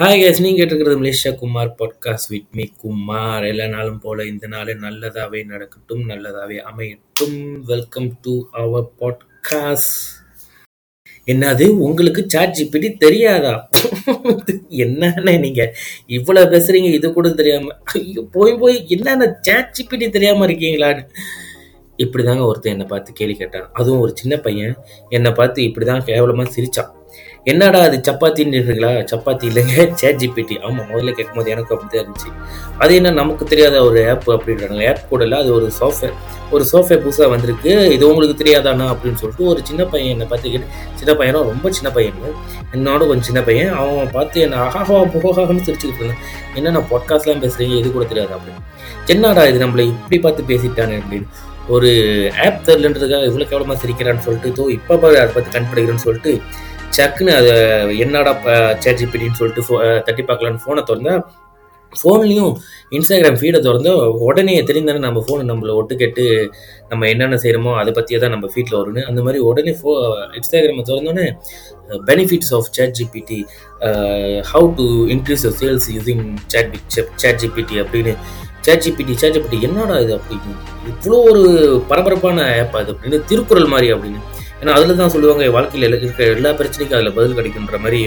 Hi guys நீங்கள் கேட்டிருக்கிறது Malaysia Kumar podcast with me Kumar. எல்லா நாளும் போல இந்த நாள் நல்லதாகவே நடக்கட்டும் நல்லதாகவே அமையட்டும். வெல்கம் டு அவர் பாட்காஸ்ட் என்னது உங்களுக்கு சாட் ஜிபிடி தெரியாதா? என்னன்னு நீங்க இவ்வளவு பேசுகிறீங்க இது கூட தெரியாம. ஐயோ போய் போய் என்னென்ன சாட் ஜிபிடி தெரியாமல் இருக்கீங்களான்னு. இப்படிதாங்க ஒருத்தன் என்னை பார்த்து கேள்வி கேட்டான். அதுவும் ஒரு சின்ன பையன். என்னை பார்த்து இப்படிதான் கேவலமாக சிரிச்சான். என்னடா அது சப்பாத்தின்னு இருக்குங்களா சப்பாத்தி இல்லைங்க சேட் ஜிபிடி ஆமாம் முதல்ல கேட்கும்போது எனக்கு அப்படி தான் இருந்துச்சு. அது என்ன நமக்கு தெரியாத ஒரு ஆப் அப்படின்றாங்க. ஆப் கூட இல்லை அது ஒரு சாஃப்ட்வேர் ஒரு சாஃப்ட்வேர் புதுசாக வந்திருக்கு. இது உங்களுக்கு தெரியாதானா அப்படின்னு சொல்லிட்டு ஒரு சின்ன பையன் என்னை பார்த்துக்கிட்டு சின்ன பையனும் ரொம்ப சின்ன பையன் என்னோட கொஞ்சம் சின்ன பையன். அவன் பார்த்து என்ன ஆஹா புகாகான்னு சிரிச்சுக்கிட்டு இருந்தேன். என்ன நான் பாட்காஸ்ட்லாம் பேசுகிறீங்க இது கூட தெரியாது அப்படின்னு. என்னடா இது நம்மளை இப்படி பார்த்து பேசிட்டானே அப்படின்னு. ஒரு ஆப் தெரிலன்றதுக்காக இவ்வளோ கேவலமாக சிரிக்கிறான்னு சொல்லிட்டு தோ இப்போ அதை பார்த்து கண்டுபிடிக்கிறேன்னு சொல்லிட்டு சக்குன்னு அதை என்னடா சேட் ஜிபிடின்னு சொல்லிட்டு ஃபோ தட்டி பார்க்கலான்னு ஃபோனை திறந்தா ஃபோன்லேயும் இன்ஸ்டாகிராம் ஃபீடை திறந்தா உடனே தெரிந்தானே நம்ம ஃபோனை நம்மளை ஒட்டு கேட்டு நம்ம என்னென்ன செய்கிறோமோ அதை பற்றியே தான் நம்ம ஃபீட்டில் வரும்னு. அந்த மாதிரி உடனே ஃபோ இன்ஸ்டாகிராமை திறந்தோடனே benefits of chat GPT how to increase sales using chat chat GPT அப்படின்னு சேட் ஜிபிடி சேட் ஜிபிடி என்னடா இது அப்படின்னு. இவ்வளோ ஒரு பரபரப்பான ஆப் அது அப்படின்னு திருக்குறள் மாதிரி அப்படின்னு. ஏன்னா அதில் தான் சொல்லுவாங்க வாழ்க்கையில் இருக்கிற எல்லா பிரச்சனைக்கும் அதில் பதில் கிடைக்குன்ற மாதிரி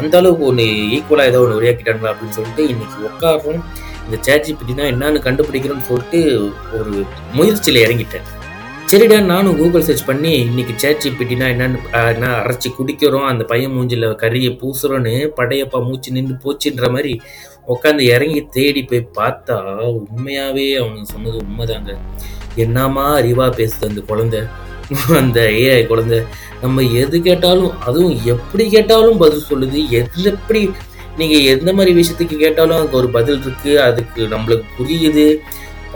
அந்த அளவுக்கு ஒன்று ஈக்குவலாக ஏதோ ஒன்று உரையாக்கிட்டாங்க அப்படின்னு சொல்லிட்டு இன்னைக்கு உட்காரும் இந்த சேட்ஜிபிட்டினா என்னன்னு கண்டுபிடிக்கிறோன்னு சொல்லிட்டு ஒரு முயற்சியில் இறங்கிட்டேன். சரிடா நானும் கூகுள் சர்ச் பண்ணி இன்னைக்கு சேட்ஜிபிட்டினா என்னன்னு என்ன அரைச்சி குடிக்கிறோம் அந்த பையன் மூஞ்சில் கறியை பூசுறோன்னு படையப்பா மூச்சு நின்று போச்சுன்ற மாதிரி உட்காந்து இறங்கி தேடி போய் பார்த்தா உண்மையாகவே அவங்க சொன்னது உண்மைதாங்க. என்னமா அறிவா பேசுது அந்த குழந்தை. அந்த ஏஐ குழந்தை. நம்ம எது கேட்டாலும் அதுவும் எப்படி கேட்டாலும் பதில் சொல்லுது. எது எப்படி நீங்கள் எந்த மாதிரி விஷயத்துக்கு கேட்டாலும் அதுக்கு ஒரு பதில் இருக்குது அதுக்கு நம்மளுக்கு புரியுது.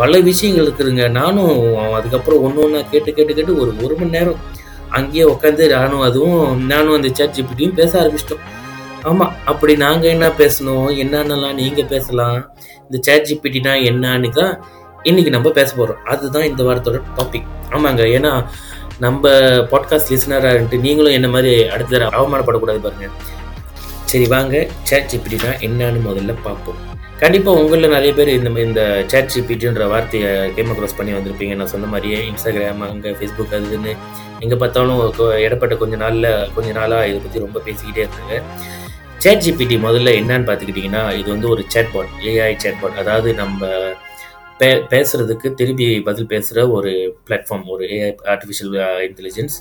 பல விஷயங்கள் இருக்குதுங்க. நானும் அதுக்கப்புறம் ஒன்று ஒன்றா கேட்டு கேட்டு கேட்டு ஒரு ஒரு மணி நேரம் அங்கேயே உட்காந்து நானும் அதுவும் நானும் அந்த சர்ச் ஜிபிட்டியும் பேச ஆரம்பிச்சிட்டோம். ஆமாம் அப்படி நாங்கள் என்ன பேசணும்? என்னென்னலாம் நீங்கள் பேசலாம்? இந்த சேட் ஜிபிட்டினா என்னன்னு தான் இன்னைக்கு நம்ம பேச போகிறோம் அதுதான் இந்த வாரத்தோட டாபிக் ஆமாங்க ஏன்னா நம்ம பாட்காஸ்ட் லிசனராக நீங்களும் என்ன மாதிரி அடுத்த தடவை அவமானப்படக்கூடாது பாருங்க. சரி வாங்க. சேட் ஜிபிடினா என்னன்னு முதல்ல பார்ப்போம். கண்டிப்பாக உங்களில் நிறைய பேர் இந்த இந்த சேட் ஜிபிடின்ற வார்த்தையை கேம் க்ராஸ் பண்ணி வந்திருப்பீங்க. நான் சொன்ன மாதிரியே இன்ஸ்டாகிராம் அங்கே ஃபேஸ்புக் அதுன்னு எங்கே பார்த்தாலும் இடப்பட்ட கொஞ்ச நாளில் கொஞ்ச நாளாக இதை பற்றி ரொம்ப பேசிக்கிட்டே இருந்தாங்க. சேட் ஜிபிடி முதல்ல என்னன்னு பார்த்துக்கிட்டிங்கன்னா இது வந்து ஒரு சேட்பாட் ஏஐ சேட்பாட் அதாவது நம்ம பே பேசுகிறதுக்கு திருப்பி பதில் பேசுகிற ஒரு பிளாட்ஃபார்ம் ஒரு ஏஐ ஆர்டிஃபிஷியல் இன்டெலிஜென்ஸ்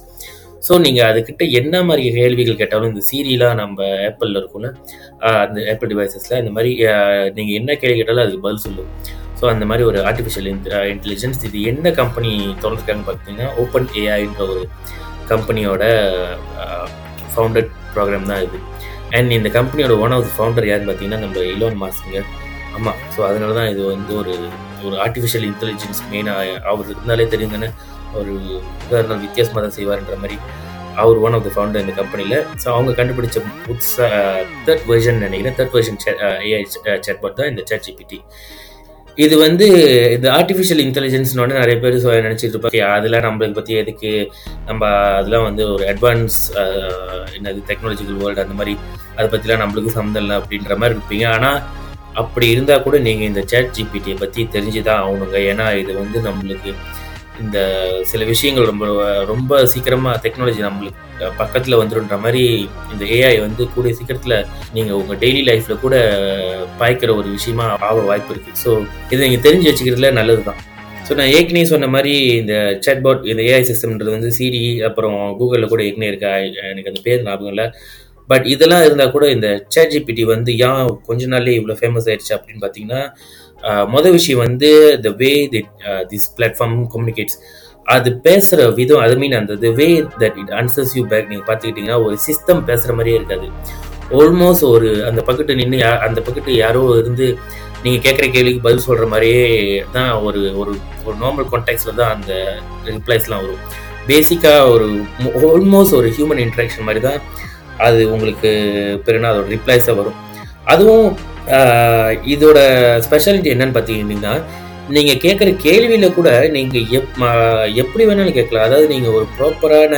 ஸோ நீங்கள் அதுக்கிட்ட என்ன மாதிரி கேள்விகள் கேட்டாலும் இந்த சீரியலாக நம்ம ஆப்பிளில் இருக்கும்ல அந்த ஆப்பிள் டிவைசஸில் இந்த மாதிரி நீங்கள் என்ன கேள்வி கேட்டாலும் அதுக்கு பதில் சொல்லும் ஸோ அந்த மாதிரி ஒரு ஆர்டிஃபிஷியல் இன்டெலிஜென்ஸ் இது என்ன கம்பெனி திறந்துருக்காங்கன்னு பார்த்தீங்கன்னா ஓப்பன் ஏஐன்ற ஒரு கம்பெனியோட ஃபவுண்டட் ப்ரோக்ராம் தான் இது. அண்ட் இந்த கம்பெனியோட ஒன் ஆஃப் த ஃபவுண்டர் யாருன்னு பார்த்தீங்கன்னா நம்ம இலோன் மாஸ்க்குங்க ஆமாம் ஸோ அதனால தான் இது வந்து ஒரு ஒரு ஆர்டிஃபிஷியல் இன்டெலிஜென்ஸ் மெயினாக அவர் இருந்தாலே தெரியும் தானே ஒரு உதாரணம் வித்தியாசமாக தான் செய்வார்ன்ற மாதிரி அவர் ஒன் ஆஃப் த ஃபவுண்டர் இந்த கம்பெனியில் ஸோ அவங்க கண்டுபிடிச்ச புதுசாக தேர்ட் வெர்ஷன் நினைக்கிறேன். தேர்ட் வெர்ஷன் ஏஐ சேட்பாட் தான் இந்த சேட் ஜிபிடி இது வந்து இந்த ஆர்டிஃபிஷியல் இன்டெலிஜென்ஸ்னோட நிறைய பேர் நினச்சிட்டு இருப்பாங்க. அதெல்லாம் நம்மளுக்கு பற்றி எதுக்கு? நம்ம அதெல்லாம் வந்து ஒரு அட்வான்ஸ் uh, என்னது டெக்னாலஜிக்கல் வேர்ல்டு அந்த மாதிரி அதை பற்றிலாம் நம்மளுக்கு சம்மந்தம் இல்லை அப்படின்ற மாதிரி இருப்பீங்க. ஆனால் அப்படி இருந்தால் கூட நீங்கள் இந்த சேட் ஜிபிடியை பற்றி தெரிஞ்சு தான் ஆகணுங்க. ஏன்னா இது வந்து நம்மளுக்கு இந்த சில விஷயங்கள் ரொம்ப ரொம்ப சீக்கிரமாக டெக்னாலஜி நம்மளுக்கு பக்கத்தில் வந்துடுன்ற மாதிரி இந்த ஏஐ வந்து கூடிய சீக்கிரத்தில் நீங்கள் உங்கள் டெய்லி லைஃப்பில் கூட பாய்க்கிற ஒரு விஷயமா ஆக வாய்ப்பு இருக்குது ஸோ இதை நீங்கள் தெரிஞ்சு வச்சுக்கிறதுல நல்லது தான் ஸோ நான் ஏற்கனவே சொன்ன மாதிரி இந்த சேட்பாட் இந்த ஏஐ சிஸ்டம்ன்றது வந்து சிடி அப்புறம் கூகுளில் கூட ஏற்கனவே இருக்கா எனக்கு அந்த பேர் ஞாபகம் இல்லை. பட் இதெல்லாம் இருந்தால் கூட இந்த சேட்ஜிபிடி வந்து ஏன் கொஞ்ச நாள்லேயே இவ்வளோ ஃபேமஸ் ஆயிடுச்சு அப்படின்னு பார்த்தீங்கன்னா மொதல் விஷயம் வந்து the way the this platform communicates அது பேசுகிற விதம் அது மீன் அந்த the way that it answers you back நீங்கள் பார்த்துக்கிட்டிங்கன்னா ஒரு சிஸ்டம் பேசுகிற மாதிரியே இருக்காது. ஆல்மோஸ்ட் ஒரு அந்த பக்கத்து நின்று அந்த பக்கத்து யாரோ இருந்து நீங்கள் கேட்குற கேள்விக்கு பதில் சொல்கிற மாதிரியே தான் ஒரு ஒரு ஒரு நார்மல் கான்டாக்ட்ஸில் தான் அந்த ரிப்ளைஸ்லாம் வரும். பேசிக்காக ஒரு ஆல்மோஸ்ட் ஒரு ஹியூமன் இன்ட்ராக்ஷன் மாதிரி தான் அது உங்களுக்கு பெருனா அதோட ரிப்ளைஸாக வரும். அதுவும் இதோட ஸ்பெஷாலிட்டி என்னன்னு பார்த்தீங்கன்னா நீங்க கேட்குற கேள்வியில கூட நீங்க எப் எப்படி வேணாலும் கேட்கலாம். அதாவது நீங்க ஒரு ப்ராப்பரான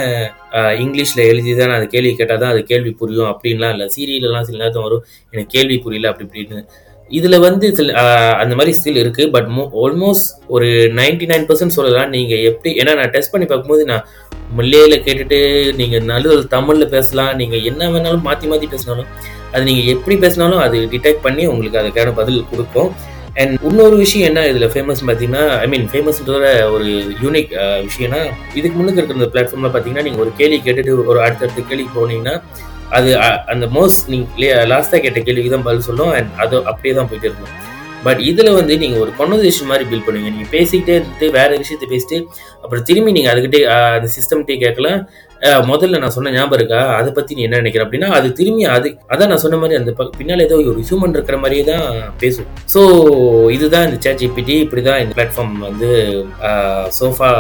இங்கிலீஷில் எழுதி தான் அந்த கேள்வி கேட்டால் தான் அது கேள்வி புரியும் அப்படின்லாம் இல்லை. சீரியலெலாம் சில நேரத்தில் வரும் எனக்கு கேள்வி புரியல அப்படி இப்படின்னு. இதில் வந்து சில அந்த மாதிரி ஸ்டில் இருக்குது பட் ஆல்மோஸ்ட் ஒரு 99% நைன் பர்சன்ட் சொல்லலாம். நீங்கள் எப்படி ஏன்னா நான் டெஸ்ட் பண்ணி பார்க்கும்போது நான் மல்லையில கேட்டுட்டு நீங்கள் நல்ல தமிழில் பேசலாம். நீங்கள் என்ன வேணாலும் மாற்றி மாற்றி பேசினாலும் அது நீங்கள் எப்படி பேசினாலும் அது டிடெக்ட் பண்ணி உங்களுக்கு அதுக்கான பதில் கொடுக்கும். அண்ட் இன்னொரு விஷயம் என்ன இதில் ஃபேமஸ் பார்த்தீங்கன்னா ஐ மீன் ஃபேமஸ்ன்றத ஒரு யூனிக் விஷயம்னா இதுக்கு முன்னுக்கு இருக்கிற இந்த பிளாட்ஃபார்ம்ல பார்த்தீங்கன்னா நீங்கள் ஒரு கேள்வி கேட்டுட்டு ஒரு அடுத்தடுத்த கேள்விக்கு போனீங்கன்னா அது அந்த மோஸ்ட் நீங்கள் லாஸ்ட்டாக கேட்ட கேள்விக்கு தான் பதில் சொல்லும். அண்ட் அது அப்படியே தான் போயிட்டு இருக்கும். பட் இதில் வந்து நீங்கள் ஒரு conversation மாதிரி பில்ட் பண்ணுவீங்க. நீங்கள் பேசிக்கிட்டே இருந்துட்டு வேறு விஷயத்தை பேசிட்டு அப்புறம் திரும்பி நீங்கள் அதுக்கிட்டே அந்த சிஸ்டம்கிட்டே கேட்கலாம் முதல்ல நான் சொன்ன ஞாபகம் இருக்கா? அதை பற்றி நீ என்ன நினைக்கிற அப்படின்னா அது திரும்பி அது அதான் நான் சொன்ன மாதிரி அந்த பின்னால் ஏதோ ஒரு ஹியூமன் இருக்கிற மாதிரியே தான் பேசும். ஸோ இதுதான் இந்த சேட் ஜிபிடி இப்படி தான் இந்த பிளாட்ஃபார்ம் வந்து சோஃபா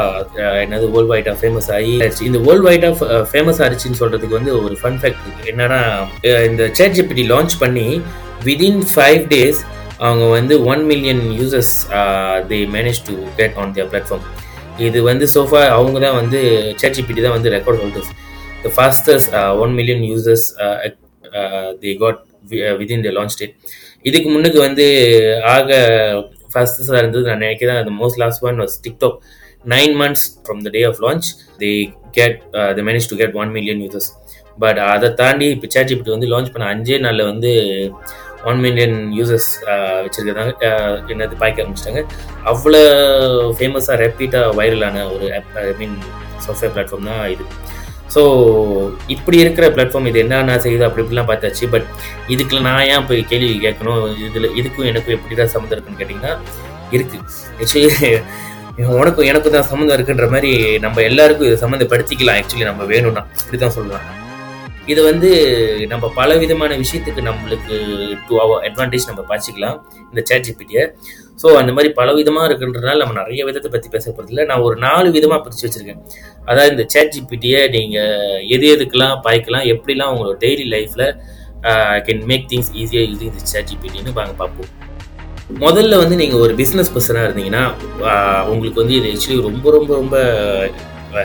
என்னது வேர்ல்ட் வைட்டா ஃபேமஸ் ஆகி இந்த வேர்ல்ட் வைட்டா ஃபேமஸ் ஆச்சுன்னு சொல்றதுக்கு வந்து ஒரு ஃபன் ஃபேக்ட் இருக்குது என்னன்னா இந்த சேட் ஜிபிடி லான்ச் பண்ணி விதின் ஃபைவ் டேஸ் அவங்க வந்து one million users they manage to get on their platform இது வந்து சோஃபா அவங்க தான் வந்து சேட்ஜிபிடி தான் வந்து record holders the fastest one million users the got within the launch date இதுக்கு முன்னுக்கு வந்து ஆக ஃபாஸ்டஸ்டாக இருந்தது நான் நினைக்கிறேன் அந்த most last one was TikTok nine months from the day of launch the get the manage to get one million users but அதை தாண்டி இப்போ சேட்ஜிபிடி வந்து லான்ச் பண்ண அஞ்சே நாளில் வந்து ஒன் மில்லியன் யூசர்ஸ் வச்சுருக்காங்க என்னது பாய்க்க ஆரம்பிச்சிட்டாங்க. அவ்வளோ ஃபேமஸாக ரெப்பீட்டாக வைரலான ஒரு app I mean software platform தான் இது. ஸோ இப்படி இருக்கிற பிளாட்ஃபார்ம் இது என்னென்ன செய்யுது அப்படி இப்படிலாம் பார்த்தாச்சு. பட் இதுக்குள்ள நான் ஏன் போய் கேள்வி கேட்கணும்? இதில் இதுக்கும் எனக்கும் எப்படிதான் சம்மந்தம் இருக்குன்னு கேட்டிங்கன்னா இருக்குது ஆக்சுவலி உனக்கும் எனக்கும் தான் சம்மந்தம் இருக்குன்ற மாதிரி நம்ம எல்லாருக்கும் இது சம்மந்தப்படுத்திக்கலாம். ஆக்சுவலி நம்ம வேணும்னா. இப்படி தான் சொல்லலாம். இது வந்து நம்ம பல விதமான விஷயத்துக்கு நம்மளுக்கு டூ அவர் அட்வான்டேஜ் நம்ம பாய்ச்சிக்கலாம் இந்த சேட் ஜிபிடியை ஸோ அந்த மாதிரி பல விதமாக இருக்குன்றதுனால நம்ம நிறைய விதத்தை பற்றி பேச போகிறதில்ல நான் ஒரு நாலு விதமாக பிரித்து வச்சுருக்கேன். அதாவது இந்த சேட் ஜிபிடியை நீங்கள் எது எதுக்கெல்லாம் பாய்க்கலாம் எப்படிலாம் உங்களோட டெய்லி லைஃப்பில் கேன் மேக் திங்ஸ் ஈஸியாக யூஸிங் இந்த சேட் ஜிபிடின்னு வாங்க பார்ப்போம் முதல்ல வந்து நீங்கள் ஒரு பிஸ்னஸ் பர்சனாக இருந்தீங்கன்னா உங்களுக்கு வந்து இது ஆக்சுவலி ரொம்ப ரொம்ப ரொம்ப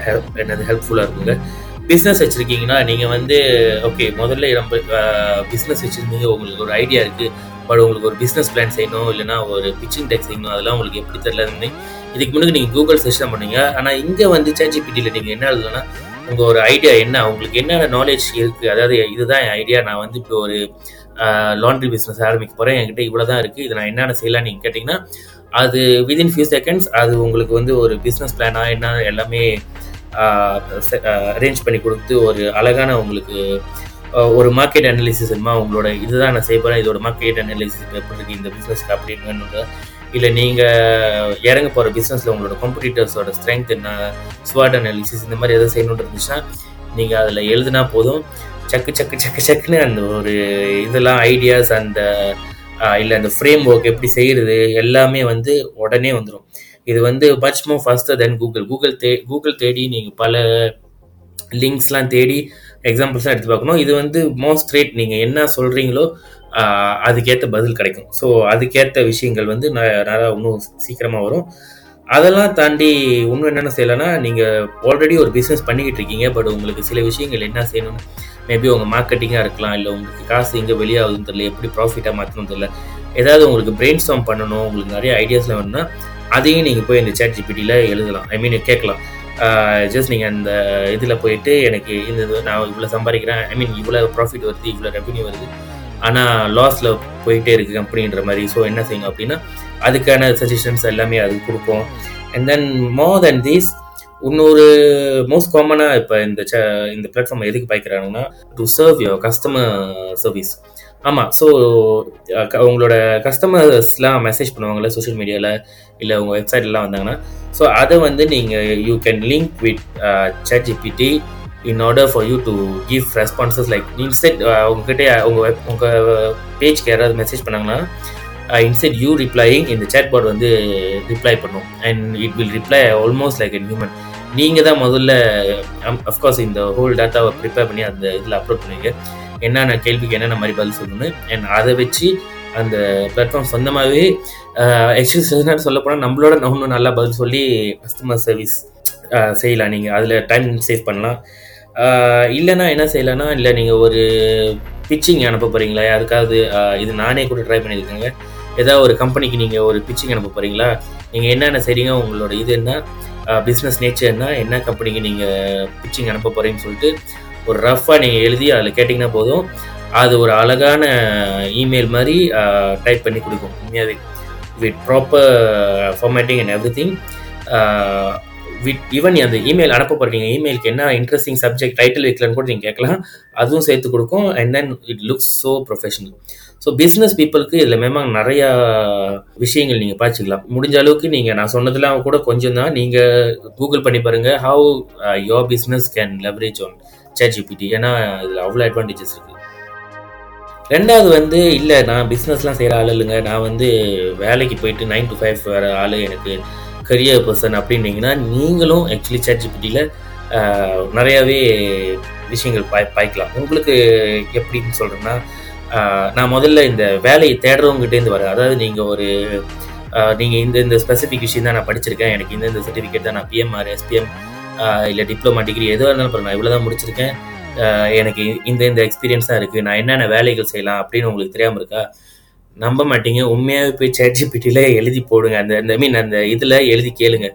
ஹெல்ப் என்னது ஹெல்ப்ஃபுல்லாக இருக்குங்க. பிஸ்னஸ் வச்சுருக்கீங்கன்னா நீங்கள் வந்து ஓகே முதல்ல நம்ம பிஸ்னஸ் வச்சுருந்தீங்க உங்களுக்கு ஒரு ஐடியா இருக்குது பட் உங்களுக்கு ஒரு பிஸ்னஸ் பிளான் செய்யணும் இல்லைனா ஒரு பிச்சிங் டெக் செய்யணும் அதெல்லாம் உங்களுக்கு எப்படி தெரியலன்னு இதுக்கு முன்னாடி நீங்கள் கூகுள் சர்ச் தான் பண்ணுங்க. ஆனால் இங்கே வந்து சேட்ஜிபிடியில் நீங்கள் என்ன எழுதுனா உங்கள் ஒரு ஐடியா என்ன உங்களுக்கு என்னென்ன நாலேஜ் இருக்குது அதாவது இதுதான் என் ஐடியா நான் வந்து இப்போ ஒரு லாண்ட்ரி பிஸ்னஸ் ஆரம்பிக்க போகிறேன் என்கிட்ட இவ்வளோ தான் இருக்குது இது நான் என்னென்ன செய்யலாம் நீங்கள் கேட்டிங்கன்னா அது விதின் ஃபியூ செகண்ட்ஸ் அது உங்களுக்கு வந்து ஒரு பிஸ்னஸ் பிளானாக என்ன எல்லாமே அரேஞ்ச் பண்ணி கொடுத்து ஒரு அழகான உங்களுக்கு ஒரு மார்க்கெட் அனலிசிஸ் உங்களோட இதுதான் நான் செய்ய போகிறேன் இதோட மார்க்கெட் அனலிசிஸ் எப்படி இருக்கு இந்த பிஸ்னஸ்க்கு அப்படின்னு இல்லை நீங்கள் இறங்க போகிற பிஸ்னஸில் உங்களோட காம்படிட்டர்ஸோட ஸ்ட்ரென்த் என்ன ஸ்வாட் அனாலிசிஸ் இந்த மாதிரி எதாவது செய்யணுன்னு இருந்துச்சுன்னா நீங்கள் அதில் எழுதுனா போதும். சக்கு சக்கு சக்கு சக்குன்னு அந்த ஒரு இதெல்லாம் ஐடியாஸ் அந்த இல்லை அந்த ஃப்ரேம் ஒர்க் எப்படி செய்கிறது எல்லாமே வந்து உடனே வந்துடும் இது வந்து much more faster then Google Google தே கூகுள் தேடி நீங்கள் பல லிங்க்ஸ்லாம் தேடி எக்ஸாம்பிள்ஸ்லாம் எடுத்து பார்க்கணும். இது வந்து மோஸ்ட் ரேட் நீங்கள் என்ன சொல்கிறீங்களோ அதுக்கேற்ற பதில் கிடைக்கும். ஸோ அதுக்கேற்ற விஷயங்கள் வந்து ந- நிறையா இன்னும் சீக்கிரமாக வரும். அதெல்லாம் தாண்டி இன்னும் என்னென்ன செய்யலைன்னா நீங்கள் ஆல்ரெடி ஒரு பிஸ்னஸ் பண்ணிக்கிட்டு இருக்கீங்க பட் உங்களுக்கு சில விஷயங்கள் என்ன செய்யணும் மேபி உங்கள் மார்க்கெட்டிங்காக இருக்கலாம் இல்லை உங்களுக்கு காசு எங்கே வெளியாகுதுன்னு தெரியல எப்படி ப்ராஃபிட்டாக மாற்றணும் தெரியல. ஏதாவது உங்களுக்கு பிரெயின் ஸ்டாம் பண்ணணும் உங்களுக்கு நிறைய ஐடியாஸ்லாம் வேணும்னா அதையும் நீங்கள் போய் இந்த சேட் ஜிபிடியில் எழுதலாம். ஐ மீன் கேட்கலாம். ஜஸ்ட் நீங்கள் அந்த இதில் போயிட்டு எனக்கு இந்த இது நான் இவ்வளோ சம்பாதிக்கிறேன். ஐ மீன் இவ்வளோ ப்ராஃபிட் வருது இவ்வளோ ரெவன்யூ வருது. ஆனால் லாஸில் போயிட்டே இருக்குது கம்பெனின்ற மாதிரி. ஸோ என்ன செய்யணும் அப்படின்னா அதுக்கான சஜஷன்ஸ் எல்லாமே அது கொடுப்போம். And then more than these இன்னொரு மோஸ்ட் காமனாக இப்போ இந்த ச இந்த பிளாட்ஃபார்ம் எதுக்கு பாய்க்கிறாங்கன்னா to serve your customer service ஆமாம் ஸோ உங்களோட கஸ்டமர்ஸ்லாம் மெசேஜ் பண்ணுவாங்கல்ல சோஷியல் மீடியாவில் இல்லை உங்கள் வெப்சைட்லாம் வந்தாங்கன்னா ஸோ அதை வந்து நீங்கள் you can link with chat GPT in order for you to give responses like instead உங்ககிட்ட உங்கள் வெப் உங்கள் பேஜ்க்கு யாராவது மெசேஜ் பண்ணாங்கன்னா இன்ஸ்டெட் யூ ரிப்ளையிங் இந்த சேட் பாட் வந்து ரிப்ளை பண்ணும். And it will reply almost like an human நீங்கள் தான் முதல்ல um, அஃப்கோர்ஸ் இந்த ஹோல் டேட்டாவை ப்ரிப்பேர் பண்ணி அந்த இதில் அப்லோட் பண்ணுவீங்க. என்னென்ன கேள்விக்கு என்னென்ன மாதிரி பதில் சொல்லணும்னு அண்ட் அதை வச்சு அந்த பிளாட்ஃபார்ம் சொந்தமாகவே ஆக்சுவலி சில நேரம் சொல்ல போனால் நம்மளோட இன்னும் நல்லா பதில் சொல்லி கஸ்டமர் சர்வீஸ் செய்யலாம். நீங்கள் அதில் டைம் சேவ் பண்ணலாம். இல்லைன்னா என்ன செய்யலாம்னா இல்லை நீங்கள் ஒரு பிச்சிங் அனுப்ப போகிறீங்களா யாருக்காவது இது நானே கூட ட்ரை பண்ணியிருக்கேங்க. ஏதாவது ஒரு கம்பெனிக்கு நீங்கள் ஒரு பிச்சிங் அனுப்ப போகிறீங்களா நீங்கள் என்னென்ன செய்றீங்க? உங்களோட இது என்ன? பிஸ்னஸ் நேச்சர் என்ன? என்ன கம்பெனிக்கு நீங்கள் பிச்சிங் அனுப்ப போகிறீங்கன்னு சொல்லிட்டு ஒரு ரஃபாக நீங்கள் எழுதி அதில் கேட்டிங்கன்னா போதும். அது ஒரு அழகான இமெயில் மாதிரி டைப் பண்ணி கொடுக்கும். உண்மையாகவே with proper formatting and everything with even அந்த இமெயில் அனுப்ப போகிறீங்க இமெயிலுக்கு என்ன இன்ட்ரெஸ்டிங் சப்ஜெக்ட் டைட்டில் வைக்கலன்னு கூட நீங்கள் கேட்கலாம். அதுவும் சேர்த்து கொடுக்கும். And then it looks so professional so business பீப்புளுக்கு இதில் மேமாங்க நிறையா விஷயங்கள் நீங்கள் பார்த்துக்கலாம் முடிஞ்ச அளவுக்கு நீங்கள் நான் சொன்னதெல்லாம் கூட கொஞ்சம் தான் நீங்கள் கூகுள் பண்ணி பாருங்கள் how your business can leverage on chat GPT ஏன்னா இதில் அவ்வளோ அட்வான்டேஜஸ் இருக்குது ரெண்டாவது வந்து இல்லை நான் பிஸ்னஸ்லாம் செய்கிற ஆள் இல்லைங்க. நான் வந்து வேலைக்கு போயிட்டு நைன் டு ஃபைவ் வர ஆள் எனக்கு கரியர் பர்சன் அப்படின்னீங்கன்னா நீங்களும் ஆக்சுவலி சேட் நிறையாவே விஷயங்கள் பாய் பாய்க்கலாம். உங்களுக்கு எப்படின்னு சொல்கிறேன்னா நான் முதல்ல இந்த வேலையை தேடுறவங்ககிட்டேருந்து வரேன். அதாவது நீங்கள் ஒரு நீங்கள் இந்த இந்த ஸ்பெசிஃபிக் விஷயம் தான் நான் படிச்சிருக்கேன். எனக்கு இந்த இந்த சர்டிஃபிகேட் தான் நான் P M R S P M இல்லை டிப்ளமா டிகிரி எதுவாக இருந்தாலும் நான் இவ்வளோ தான் முடிச்சிருக்கேன். எனக்கு இந்த இந்த எக்ஸ்பீரியன்ஸ் தான் இருக்குது நான் என்னென்ன வேலைகள் செய்யலாம் அப்படின்னு உங்களுக்கு தெரியாமல் இருக்கா? நம்ப மாட்டீங்க. உண்மையாகவே போய் சேட் ஜிபிடியில் எழுதி போடுங்க. அந்த அந்த மீன் அந்த இதில் எழுதி கேளுங்க.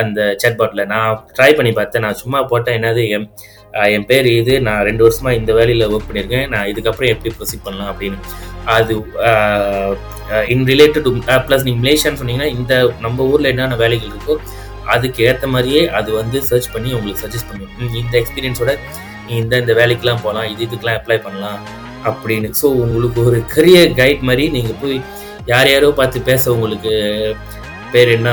அந்த சேட்பாட்டில் நான் ட்ரை பண்ணி பார்த்தேன். நான் சும்மா போட்டேன். என்னது? என் என் பேர் இது. நான் ரெண்டு வருஷமாக இந்த வேலையில் ஒர்க் பண்ணியிருக்கேன். நான் இதுக்கப்புறம் எப்படி ப்ரொசீட் பண்ணலாம் அப்படின்னு. அது இன் ரிலேட்டட் டு ப்ளஸ் நீங்கள் மலேசியான்னு சொன்னீங்கன்னா இந்த நம்ம ஊரில் என்னென்ன வேலைகள் இருக்கோ அதுக்கு ஏற்ற மாதிரியே அது வந்து சர்ச் பண்ணி உங்களுக்கு சஜஸ்ட் பண்ணும். இந்த எக்ஸ்பீரியன்ஸோட இந்த இந்த வேலைக்கெலாம் போகலாம் இது இதுக்கெலாம் அப்ளை பண்ணலாம் அப்படின்னு. ஸோ உங்களுக்கு ஒரு கரியர் கைட் மாதிரி நீங்கள் போய் யார் யாரோ பார்த்து பேச உங்களுக்கு பேர் என்ன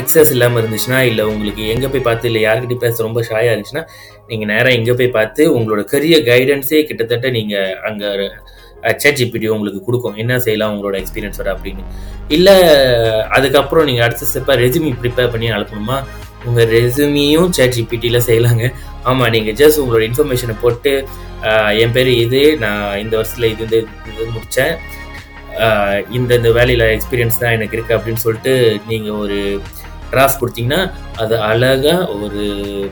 எக்ஸஸ் இல்லாமல் இருந்துச்சுன்னா இல்லை உங்களுக்கு எங்கே போய் பார்த்து இல்லை யார்கிட்டயும் பேச ரொம்ப ஷாயாக இருந்துச்சுன்னா நீங்கள் நேராக எங்கே போய் பார்த்து உங்களோட கரியர் கைடன்ஸே கிட்டத்தட்ட நீங்கள் அங்கே சேட் ஜிபிடி உங்களுக்கு கொடுக்கும். என்ன செய்யலாம் உங்களோட எக்ஸ்பீரியன்ஸோட அப்படின்னு. இல்லை அதுக்கப்புறம் நீங்கள் அடுத்த ஸ்டெப்பாக ரெசுமி ப்ரிப்பேர் பண்ணி அனுப்பணுமா? உங்கள் ரெசுமியும் சேட் ஜிபிடியில் செய்யலாங்க. ஆமாம் நீங்கள் ஜஸ்ட் உங்களோட இன்ஃபர்மேஷனை போட்டு என் பேர் இது நான் இந்த வருஷத்தில் இது இந்த இது முடித்தேன் இந்த இந்த வேலையில் எக்ஸ்பீரியன்ஸ் தான் எனக்கு இருக்குது அப்படின்னு சொல்லிட்டு நீங்கள் ஒரு டிராஃப்ட் கொடுத்தீங்கன்னா அது அழகாக ஒரு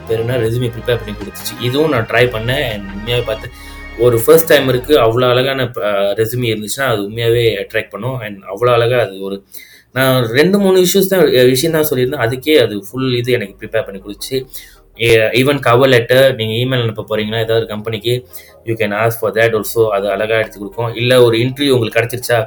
பேருனா ரெசுமி ப்ரிப்பேர் பண்ணி கொடுத்துச்சு. இதுவும் நான் ட்ரை பண்ணேன் உண்மையாகவே பார்த்தேன். ஒரு ஃபர்ஸ்ட் டைம் இருக்குது அவ்வளோ அழகான ரெசுமி இருந்துச்சுன்னா அது உண்மையாகவே அட்ராக்ட் பண்ணும். அண்ட் அவ்வளோ அழகாக அது ஒரு நான் ரெண்டு மூணு இஷ்யூஸ் தான் விஷயம் தான் சொல்லியிருந்தேன். அதுக்கே அது ஃபுல் இது எனக்கு ப்ரிப்பேர் பண்ணி கொடுத்து ஈவன் கவர் லெட்டர் நீங்கள் இமெயில் அனுப்ப போகிறீங்கன்னா ஏதாவது கம்பெனிக்கு you can ask for that also அது அழகாக எடுத்து கொடுக்கும். இல்லை ஒரு இன்டர்வியூ உங்களுக்கு கிடச்சிருச்சா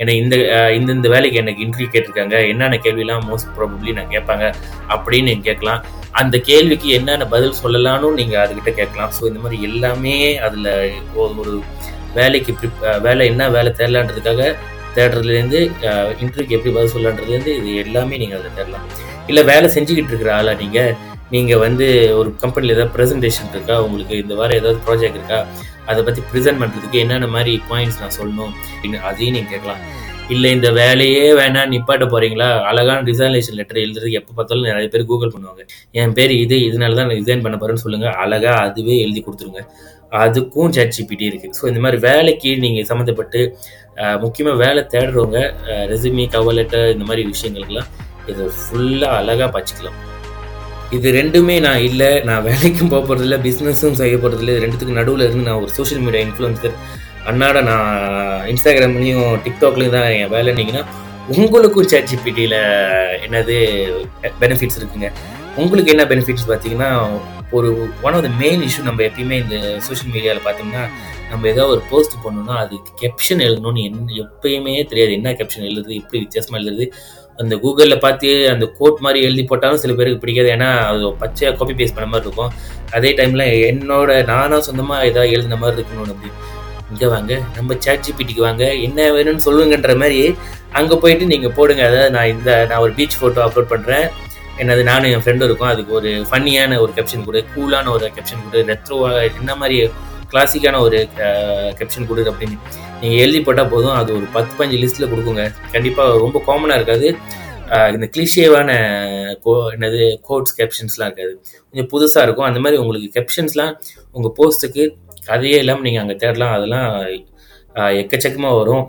என்னை இந்த இந்த இந்த வேலைக்கு எனக்கு இன்டர்வியூ கேட்டிருக்காங்க என்னென்ன கேள்விலாம் மோஸ்ட் ப்ராபப்ளி நான் கேட்பாங்க அப்படின்னு நீங்கள் கேட்கலாம். அந்த கேள்விக்கு என்னென்ன பதில் சொல்லலாம்னு நீங்கள் அதுக்கிட்ட கேட்கலாம். ஸோ இந்த மாதிரி எல்லாமே அதில் ஒரு வேலைக்கு ப்ரிப் வேலை என்ன வேலை தேடலான்றதுக்காக தேடுறதுலேருந்து இன்டர்வியூக்கு எப்படி பதில் சொல்லலான்றதுலேருந்து இது எல்லாமே நீங்கள் அதில் தேடலாம். இல்லை வேலை செஞ்சுக்கிட்டு இருக்கிற ஆளா நீங்கள் நீங்கள் வந்து ஒரு கம்பெனியில் ஏதாவது ப்ரெசன்டேஷன் இருக்கா? உங்களுக்கு இந்த வாரம் ஏதாவது ப்ராஜெக்ட் இருக்கா? அதை பற்றி ப்ரெசென்ட் பண்ணுறதுக்கு என்னென்ன மாதிரி பாயிண்ட்ஸ் நான் சொல்லணும்? அப்படின்னு அதையும் நீங்கள் கேட்கலாம். இல்லை இந்த வேலையே வேணாம் நிப்பாட்ட போகிறீங்களா அழகான ரிசர்வேஷன் லெட்டர் எழுதுறதுக்கு எப்போ பார்த்தாலும் நிறைய பேர் கூகுள் பண்ணுவாங்க. என் பேர் இது இதனால தான் நான் டிசைன் பண்ண போகிறேன்னு சொல்லுங்கள் அழகாக அதுவே எழுதி கொடுத்துருங்க. அதுக்கும் சேட் ஜிபிடி இருக்குது ஸோ இந்த மாதிரி வேலைக்கு நீங்கள் சம்மந்தப்பட்டு முக்கியமாக வேலை தேடுறவங்க ரெசிமி கவர் லெட்டர் இந்த மாதிரி விஷயங்களுக்கெல்லாம் இதை ஃபுல்லாக அழகாக பச்சிக்கலாம் இது ரெண்டுமே நான் இல்லை நான் வேலைக்கும் போக போகிறதில்ல பிஸ்னஸும் செய்ய போகிறதில்ல இது ரெண்டுத்துக்கு நடுவில் இருந்து நான் ஒரு சோஷியல் மீடியா இன்ஃப்ளூன்சர் அன்னாட நான் இன்ஸ்டாகிராம்லேயும் டிக்டாக்லேயும் தான் என் வேலை வேலைன்னீங்கன்னா உங்களுக்கும் சேட் ஜிபிடியில் என்னது பெனிஃபிட்ஸ் இருக்குங்க. உங்களுக்கு என்ன பெனிஃபிட்ஸ் பார்த்தீங்கன்னா ஒரு one of the main issue நம்ம எப்பயுமே இந்த சோஷியல் மீடியாவில் பார்த்தீங்கன்னா நம்ம ஏதாவது ஒரு போஸ்ட் பண்ணணும்னா அதுக்கு கெப்ஷன் எழுதணும்னு என் எப்பயுமே தெரியாது. என்ன கெப்ஷன் எழுதுறது எப்படி வித்தியாசமாக எழுதுறது? அந்த கூகுளில் பார்த்து அந்த கோட் மாதிரி எழுதி போட்டாலும் சில பேருக்கு பிடிக்காது. ஏன்னா அது பச்சையாக காப்பி பேஸ்ட் பண்ண மாதிரி இருக்கும். அதே டைமில் என்னோட நானாக சொந்தமாக ஏதாவது எழுதின மாதிரி இருக்கணும் அப்படி இங்கே வாங்க நம்ம சேட் ஜிபிடிக்கு வாங்க என்ன வேணும்னு சொல்லுங்கன்ற மாதிரி அங்கே போயிட்டு நீங்கள் போடுங்க. அதாவது நான் இந்த நான் ஒரு பீச் ஃபோட்டோ அப்லோட் பண்ணுறேன் என்னது நானும் என் ஃப்ரெண்டும் இருக்கும். அதுக்கு ஒரு ஃபன்னியான ஒரு கெப்ஷன் கொடு கூலான ஒரு கெப்ஷன் கொடு ரெத்ரோவாக என்ன மாதிரி கிளாசிக்கான ஒரு கெப்ஷன் கொடு அப்படின்னு நீங்கள் எழுதி போட்டால் போதும். அது ஒரு பத்து பஞ்சு லிஸ்ட்டில் கொடுக்குங்க. கண்டிப்பாக ரொம்ப காமனாக இருக்காது. இந்த கிளிஷேவான கோ என்னது கோட்ஸ் கேப்ஷன்ஸ்லாம் இருக்காது. கொஞ்சம் புதுசாக இருக்கும். அந்த மாதிரி உங்களுக்கு கெப்ஷன்ஸ்லாம் உங்கள் போஸ்ட்டுக்கு அதையே இல்லாமல் நீங்கள் அங்கே தேடலாம். அதெல்லாம் எக்கச்சக்கமாக வரும்.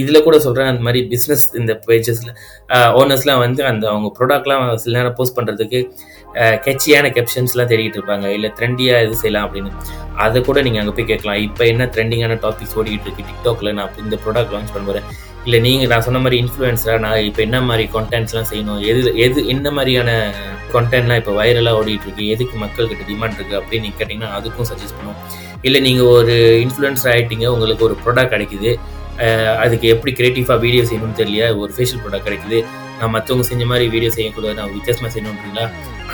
இதில் கூட சொல்கிறேன் அந்த மாதிரி பிஸ்னஸ் இந்த பேஜஸில் ஓனர்ஸ்லாம் வந்து அந்த அவங்க ப்ராடக்ட்லாம் சில நேரம் போஸ்ட் பண்ணுறதுக்கு கெச்சியான கேப்ஷன்ஸ்லாம் தேடிட்டு இருப்பாங்க. இல்லை ட்ரெண்டியாக இது செய்யலாம் அப்படின்னு. அதை கூட நீங்கள் அங்கே போய் கேட்கலாம். இப்போ என்ன ட்ரெண்டிங்கான டாபிக்ஸ் ஓடிக்கிட்டு இருக்கு. டிக்டாக்ல நான் இந்த ப்ராடக்ட் லான்ச் பண்ண போகிறேன் இல்லை நீங்கள் நான் சொன்ன மாதிரி இன்ஃப்ளூயன்ஸராக நான் இப்போ என்ன மாதிரி கண்டென்ட்ஸ்லாம் செய்யணும்? எது எது என்ன மாதிரியான கண்டென்ட்லாம் இப்போ வைரலாக ஓடிட்டு இருக்கு எதுக்கு மக்கள்கிட்ட டிமாண்ட் இருக்குது அப்படின்னு நீங்கள் கேட்டிங்கன்னா அதுக்கும் சஜஸ்ட் பண்ணுவோம். இல்லை நீங்கள் ஒரு இன்ஃப்ளூயன்ஸர் ஆகிட்டீங்க உங்களுக்கு ஒரு ப்ராடக்ட் கிடைக்குது. அதுக்கு எப்படி கிரியேட்டிவாக வீடியோ செய்யணும்னு தெரியல ஒரு ஃபேஷியல் ப்ராடக்ட் கிடைக்குது. நான் மற்றவங்க செஞ்ச மாதிரி வீடியோ செய்யக்கூடாது நான் வித்தியாசமாக செய்யணுன்றீங்களா?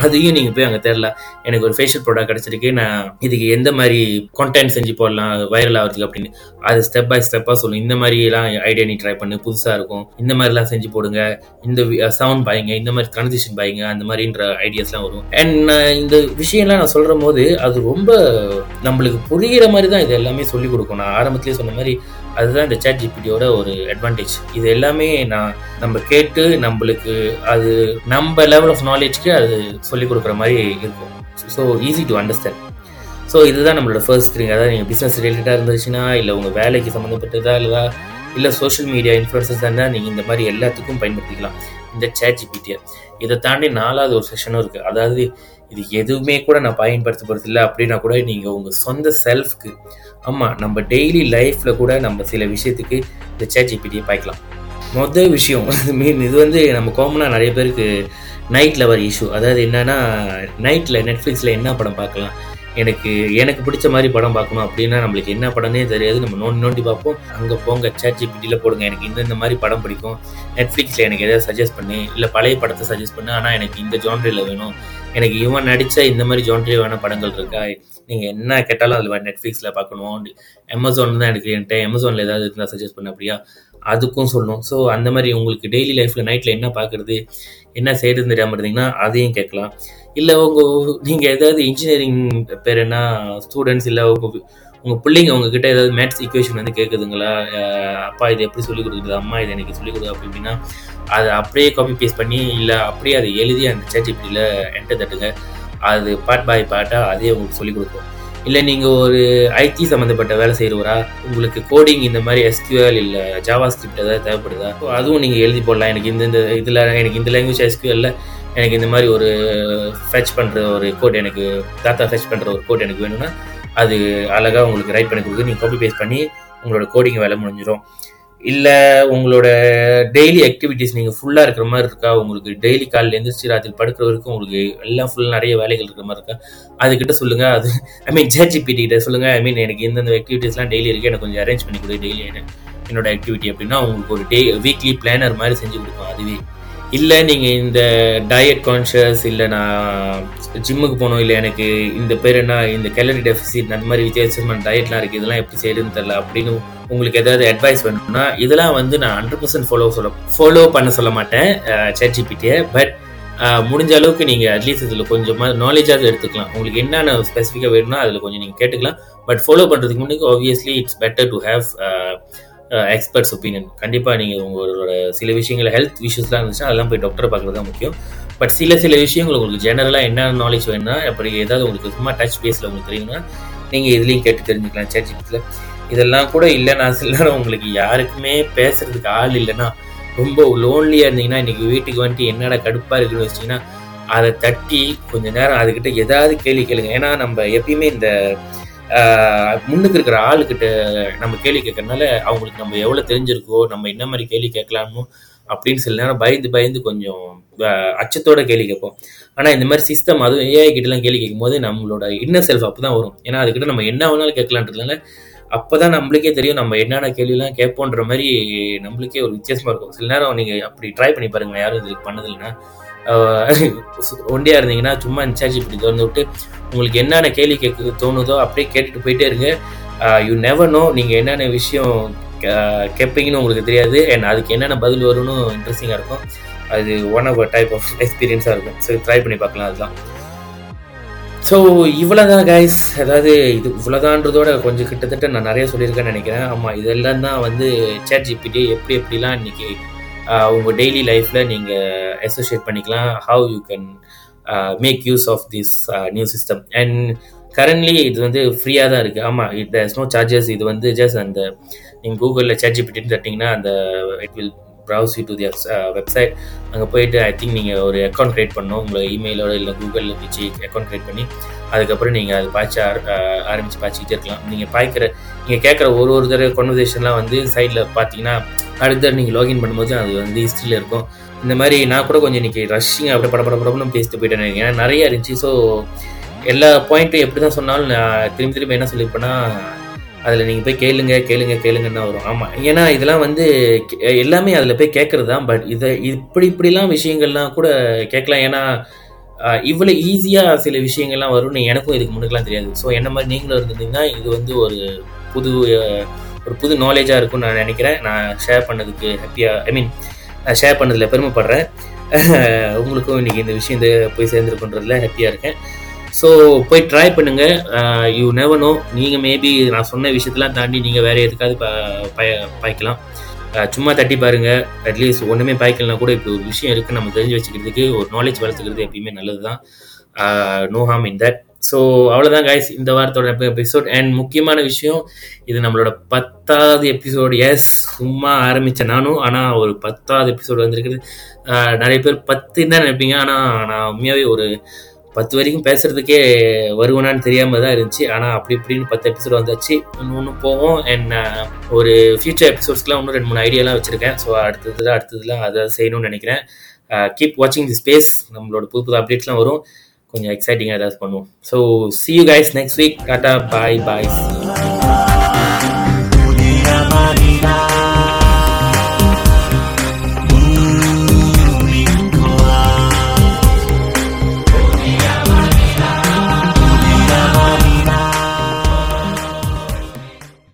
அதையும் நீங்கள் போய் அங்கே தெரில எனக்கு ஒரு ஃபேஷியல் ப்ராடக்ட் கிடச்சிருக்கு. நான் இதுக்கு எந்த மாதிரி கண்டென்ட் செஞ்சு போடலாம் வைரல் ஆகிறதுக்கு அப்படின்னு அது ஸ்டெப் பை ஸ்டெப்பாக சொல்லும் இந்த மாதிரிலாம் ஐடியா நீ ட்ரை பண்ணு புதுசாக இருக்கும். இந்த மாதிரிலாம் செஞ்சு போடுங்க. இந்த சவுண்ட் பாய்ங்க. இந்த மாதிரி ட்ரான்சிஷன் பாய்ங்க. அந்த மாதிரின்ற ஐடியாஸ்லாம் வரும். அண்ட் இந்த விஷயம்லாம் நான் சொல்கிற போது அது ரொம்ப நம்மளுக்கு புரிகிற மாதிரி தான் இது எல்லாமே சொல்லிக் கொடுக்கும். நான் ஆரம்பத்துலேயே சொன்ன மாதிரி அதுதான் இந்த சேட் ஜிபிடியோட ஒரு அட்வான்டேஜ் இது எல்லாமே நான் நம்ம கேட்டு நம்மளுக்கு அது நம்ம லெவல் ஆஃப் நாலேஜ்க்கு அது சொல்லிக் கொடுக்குற மாதிரி இருக்கும். So easy to understand so இதுதான் நம்மளோட ஃபர்ஸ்ட் த்ரீ அதாவது நீங்கள் பிஸ்னஸ் ரிலேட்டடாக இருந்துச்சுன்னா இல்லை உங்கள் வேலைக்கு சம்மந்தப்பட்டதா இல்லைதா இல்லை சோஷியல் மீடியா இன்ஃப்ளூன்சஸ் இருந்தால் நீங்கள் இந்த மாதிரி எல்லாத்துக்கும் பயன்படுத்திக்கலாம். இந்த சேட் ஜிபிடியை இதை தாண்டி நாலாவது ஒரு செஷனும் இருக்குது அதாவது இது எதுவுமே கூட நான் பயன்படுத்த போகிறது இல்லை அப்படின்னா கூட நீங்கள் உங்கள் சொந்த செல்ஃப்க்கு ஆமாம் நம்ம டெய்லி லைஃப்பில் கூட நம்ம சில விஷயத்துக்கு இந்த சேட் ஜிபிடியை பாய்க்கலாம். மொதல் விஷயம் மீன் இது வந்து நம்ம காமனாக நிறைய பேருக்கு நைட் லவர் இஷ்யூ அதாவது என்னென்னா நைட்டில் நெட்ஃப்ளிக்ஸில் என்ன படம் பார்க்கலாம்? எனக்கு எனக்கு பிடிச்ச மாதிரி படம் பார்க்கணும் அப்படின்னா நம்மளுக்கு என்ன படம்னே தெரியாது. நம்ம நோண்டி நோண்டி பார்ப்போம். அங்கே போங்க சேட் ஜிபிடியில் போடுங்க. எனக்கு இந்தந்த மாதிரி படம் பிடிக்கும். நெட்ஃப்ளிக்ஸில் எனக்கு எதாவது சஜஸ்ட் பண்ணி. இல்லை பழைய படத்தை சஜஸ்ட் பண்ணு. ஆனால் எனக்கு இந்த ஜான்ரியில் வேணும். எனக்கு இவன் நடித்த இந்த மாதிரி ஜான்ரியான படங்கள் இருக்கா? நீங்கள் என்ன கேட்டாலும் அதில் நெட்ஃப்ளிக்ஸில் பார்க்கணும். அமேசான் தான் எனக்கு என்கிட்ட. அமேசானில் ஏதாவது இருந்தால் சஜஸ்ட் பண்ண அப்படியா? அதுக்கும் சொல்லணும். ஸோ அந்த மாதிரி உங்களுக்கு டெய்லி லைஃப்பில் நைட்டில் என்ன பார்க்குறது என்ன செய்கிறது தெரியாமல் இருந்தீங்கன்னா அதையும் கேட்கலாம். இல்லை உங்கள் நீங்கள் ஏதாவது இன்ஜினியரிங் பேர் என்ன ஸ்டூடெண்ட்ஸ் இல்லை உங்கள் உங்கள் பிள்ளைங்க உங்ககிட்ட ஏதாவது மேத்ஸ் இக்குவேஷன் வந்து கேட்குதுங்களா அப்பா இது எப்படி சொல்லிக் கொடுக்குறது அம்மா இது எனக்கு சொல்லிக் கொடுக்குது அப்படி அப்படின்னா அதை அப்படியே காப்பி பேஸ்ட் பண்ணி இல்லை அப்படியே அதை எழுதி அந்த சேட்ஜிபிடியில் என்டர் தட்டுங்க. அது பார்ட் பாய் பார்ட்டாக அதே உங்களுக்கு சொல்லிக் கொடுக்கும் இல்லை நீங்கள் ஒரு ஐடி சம்மந்தப்பட்ட வேலை செய்கிறவரா உங்களுக்கு கோடிங் இந்த மாதிரி எஸ்கியூஎல் இல்லை ஜாவா ஸ்கிரிப்ட் ஏதாவது தேவைப்படுதா? அதுவும் நீங்கள் எழுதி போடலாம். எனக்கு இந்த இந்த இதில் எனக்கு இந்த லாங்குவேஜ் எஸ்கியூஎல்ல எனக்கு இந்த மாதிரி ஒரு ஃபெச் பண்ணுற ஒரு கோட் எனக்கு தாத்தா ஃபெச் பண்ணுற ஒரு கோட் எனக்கு வேணும்னா அது அழகாக உங்களுக்கு ரைட் பண்ணி கொடுத்து நீங்கள் காப்பி பேஸ்ட் பண்ணி உங்களோட கோடிங் வேலை முடிஞ்சிடும் இல்லை உங்களோட டெய்லி ஆக்டிவிட்டீஸ் நீங்கள் ஃபுல்லாக இருக்கிற மாதிரி இருக்கா? உங்களுக்கு டெய்லி காலையில் எழுந்திரிச்சு ராத்திரி படுக்கிற வரைக்கும் உங்களுக்கு எல்லாம் ஃபுல்லாக நிறைய வேலைகள் இருக்கிற மாதிரி இருக்கா? அதுக்கிட்ட சொல்லுங்கள் அது ஐ மீன் ஜேஜிபிடி கிட்ட சொல்லுங்கள் ஐ மீன் எனக்கு இந்தந்த ஆக்டிவிட்டீஸ்லாம் டெய்லி இருக்குது எனக்கு கொஞ்சம் அரேஞ்ச் பண்ணி கொடு. டெய்லி என்னோட ஆக்டிவிட்டி அப்படின்னா உங்களுக்கு ஒரு டே வீக்லி பிளானர் மாதிரி செஞ்சு கொடுக்கும் அதுவே. இல்லை நீங்கள் இந்த டயட் கான்ஷியஸ் இல்லை நான் ஜிம்முக்கு போகணும் இல்லை எனக்கு இந்த பேர் என்ன இந்த கேலரி டெஃபிசிட் அந்த மாதிரி வித்தியாசமான டயட்லாம் இருக்குது இதெல்லாம் எப்படி செய்யுதுன்னு தெரில அப்படின்னு உங்களுக்கு ஏதாவது அட்வைஸ் வேணும்னா இதெல்லாம் வந்து நான் ஹண்ட்ரட் பர்சன்ட் ஃபாலோ சொல்ல ஃபாலோ பண்ண சொல்ல மாட்டேன் சேட்ஜிபிட்டியை பட் முடிஞ்ச அளவுக்கு நீங்கள் அட்லீஸ்ட் இதில் கொஞ்சமாக நாலேஜாவது எடுத்துக்கலாம். உங்களுக்கு என்னென்ன ஸ்பெசிஃபிக்காக வேணும்னா அதில் கொஞ்சம் நீங்கள் கேட்டுக்கலாம். பட் ஃபாலோ பண்ணுறதுக்கு முன்னாடி obviously it's better to have Uh, experts opinion கண்டிப்பாக நீங்கள் உங்களோட சில விஷயங்கள் ஹெல்த் இஷ்யூஸ்லாம் இருந்துச்சுன்னா அதெல்லாம் போய் டாக்டரை பார்க்குறது தான் முக்கியம். பட் சில சில விஷயங்கள் உங்களுக்கு ஜெனரலாக என்ன நாலேஜ் வேணும்னா அப்படி ஏதாவது உங்களுக்கு சும்மா டச் பேஸில் உங்களுக்கு தெரியும்னா நீங்கள் இதுலேயும் கேட்டு தெரிஞ்சுக்கலாம் சேட்ஜிபிட்டியில் இதெல்லாம் கூட இல்லை நான் சில நேரம் உங்களுக்கு யாருக்குமே பேசுறதுக்கு ஆள் இல்லைன்னா ரொம்ப லோன்லியாக இருந்தீங்கன்னா இன்றைக்கி வீட்டுக்கு வந்துட்டு என்னடா கடுப்பாக இருக்குன்னு வச்சிங்கன்னா அதை தட்டி கொஞ்ச நேரம் அதுக்கிட்ட ஏதாவது கேள்வி கேளுங்க. ஏன்னா நம்ம எப்பயுமே இந்த முன்னுக்கு இருக்கிற ஆளுக்கிட்ட நம்ம கேள்வி கேட்கறதுனால அவங்களுக்கு நம்ம எவ்வளோ தெரிஞ்சிருக்கோ நம்ம என்ன மாதிரி கேள்வி கேட்கலாமோ அப்படின்னு சில நேரம் பயந்து பயந்து கொஞ்சம் அச்சத்தோட கேள்வி கேட்போம். ஆனால் இந்த மாதிரி சிஸ்டம் அதுவும் ஏஐ கிட்டலாம் கேள்வி கேட்கும்போது நம்மளோட இன்னர் செல்ஃப் அப்போ தான் வரும். ஏன்னா அதுக்கிட்ட நம்ம என்ன வேணாலும் கேட்கலான்றதுனால அப்போ தான் நம்மளுக்கே தெரியும் நம்ம என்னென்ன கேள்விலாம் கேட்போன்ற மாதிரி நம்மளுக்கே ஒரு வித்தியாசமாக இருக்கும். சில நேரம் நீங்கள் அப்படி ட்ரை பண்ணி பாருங்கள் யாரும் இதுக்கு பண்ணதில்லைன்னா. ஒண்டியாக இருந்தீங்கன்னா சும்மா இன்சார்ஜ் இப்படி திறந்து விட்டு உங்களுக்கு என்னென்ன கேள்வி கேட்க தோணுதோ அப்படியே கேட்டுட்டு போயிட்டே இருங்க. யூ நெவர் நோ நீங்கள் என்னென்ன விஷயம் கேட்பீங்கன்னு உங்களுக்கு தெரியாது. அண்ட் அதுக்கு என்னென்ன பதில் வரும்னு இன்ட்ரெஸ்டிங்காக இருக்கும். அது ஒன் ஆஃப் டைப் ஆஃப் எக்ஸ்பீரியன்ஸாக இருக்கும். ஸோ ட்ரை பண்ணி பார்க்கலாம் அதுதான். ஸோ இவ்வளோதான் கைஸ் அதாவது இது இவ்வளோதான்றதோட கொஞ்சம் கிட்டத்தட்ட நான் நிறைய சொல்லியிருக்கேன்னு நினைக்கிறேன். ஆமாம் இதெல்லாம் தான் வந்து சேட் ஜிபிடி எப்படி எப்படிலாம் இன்னைக்கு உங்கள் டெய்லி லைஃப்பில் நீங்கள் அசோசியேட் பண்ணிக்கலாம். How you can make use of this new system and currently இது வந்து ஃப்ரீயாக தான் இருக்குது ஆமாம் இட் தேர்ஸ் நோ சார்ஜஸ் இது வந்து ஜஸ்ட் அந்த நீங்கள் கூகுளில் சேட்ஜிபிட்டின்னு தட்டிங்கன்னா அந்த it will browse you to the website அங்கே போயிட்டு ஐ திங்க் நீங்கள் ஒரு அக்கௌண்ட் க்ரியேட் பண்ணணும். உங்களை இமெயிலோட இல்லை கூகுளில் வச்சு அக்கௌண்ட் க்ரியேட் பண்ணி அதுக்கப்புறம் நீங்கள் அது பாய்ச்ச ஆரம்பித்து பாய்ச்சிக்கிட்டே இருக்கலாம். நீங்கள் பாய்க்கிற நீங்கள் கேட்குற ஒரு ஒரு தடவை கான்வர்சேஷன்லாம் வந்து சைடில் பார்த்தீங்கன்னா அடுத்த நீங்கள் லாகின் பண்ணும்போது அது வந்து ஹிஸ்ட்ரியில் இருக்கும். இந்த மாதிரி நான் கூட கொஞ்சம் இன்றைக்கி ரஷ்ஷிங் அப்படியே பட பட பேசிட்டு போயிட்டேன் ஏன்னா நிறையா இருந்துச்சு. ஸோ எல்லா பாயிண்ட்டும் எப்படி தான் சொன்னாலும் நான் திரும்பி திரும்பி என்ன சொல்லியிருப்பேன்னா அதில் நீங்கள் போய் கேளுங்க கேளுங்க கேளுங்கன்னு தான் வரும். ஆமாம் ஏன்னா இதெல்லாம் வந்து எல்லாமே அதில் போய் கேட்குறது தான். பட் இதை இப்படி இப்படிலாம் விஷயங்கள்லாம் கூட கேட்கலாம். ஏன்னா இவ்வளோ ஈஸியாக சில விஷயங்கள்லாம் வரும்னு எனக்கும் இதுக்கு முன்னுக்குலாம் தெரியாது. ஸோ என்ன மாதிரி நீங்களும் இருந்திருந்தீங்கன்னா இது வந்து ஒரு புது ஒரு புது நாலேஜாக இருக்கும்னு நான் நினைக்கிறேன். நான் ஷேர் பண்ணதுக்கு ஹாப்பியாக ஐ மீன் நான் ஷேர் பண்ணதில் பெருமைப்படுறேன். உங்களுக்கும் இன்றைக்கி இந்த விஷயம் போய் சேர்ந்துருக்குன்றதுல ஹாப்பியாக இருக்கேன். ஸோ போய் ட்ரை பண்ணுங்க. யூ நெவர் நோ நீங்கள் மேபி நான் சொன்ன விஷயத்தெல்லாம் தாண்டி நீங்கள் வேற எதுக்காவது ப- பாய்க்கலாம். சும்மா தட்டி பாருங்க. அட்லீஸ்ட் ஒன்றுமே பாய்க்கலனா கூட இப்படி ஒரு விஷயம் இருக்குது நம்ம தெரிஞ்சு வச்சுக்கிறதுக்கு ஒரு நாலேஜ் வளர்த்துக்கிறது எப்பயுமே நல்லது தான் no harm in that so அவ்வளோதான் கைஸ் இந்த வாரத்தோட எபிசோட் அண்ட் முக்கியமான விஷயம் இது நம்மளோட பத்தாவது எபிசோடு எஸ் சும்மா ஆரம்பித்தேன் நானும். ஆனால் ஒரு பத்தாவது எபிசோடு வந்திருக்குது. நிறைய பேர் பத்துன்னு தான் நினைப்பீங்க. ஆனால் நான் உண்மையாகவே ஒரு பத்து வரைக்கும் பேசுறதுக்கே வருவனான்னு தெரியாம தான் இருந்துச்சு. ஆனால் அப்படி இப்படின்னு பத்து எபிசோட் வந்தாச்சு. இன்னும் ஒன்று போவோம் அண்ட் ஒரு ஃபியூச்சர் எபிசோட்ஸ்லாம் இன்னும் ரெண்டு மூணு ஐடியாலாம் வச்சிருக்கேன். ஸோ அடுத்ததுல அடுத்ததுலாம் அதை செய்யணும்னு நினைக்கிறேன். கீப் வாட்சிங் தி ஸ்பேஸ் நம்மளோட புது புது அப்டேட்ஸ்லாம் வரும். கொஞ்சம் எக்ஸைட்டிங்காக ஏதாவது பண்ணுவோம். So see you guys next week tata bye bye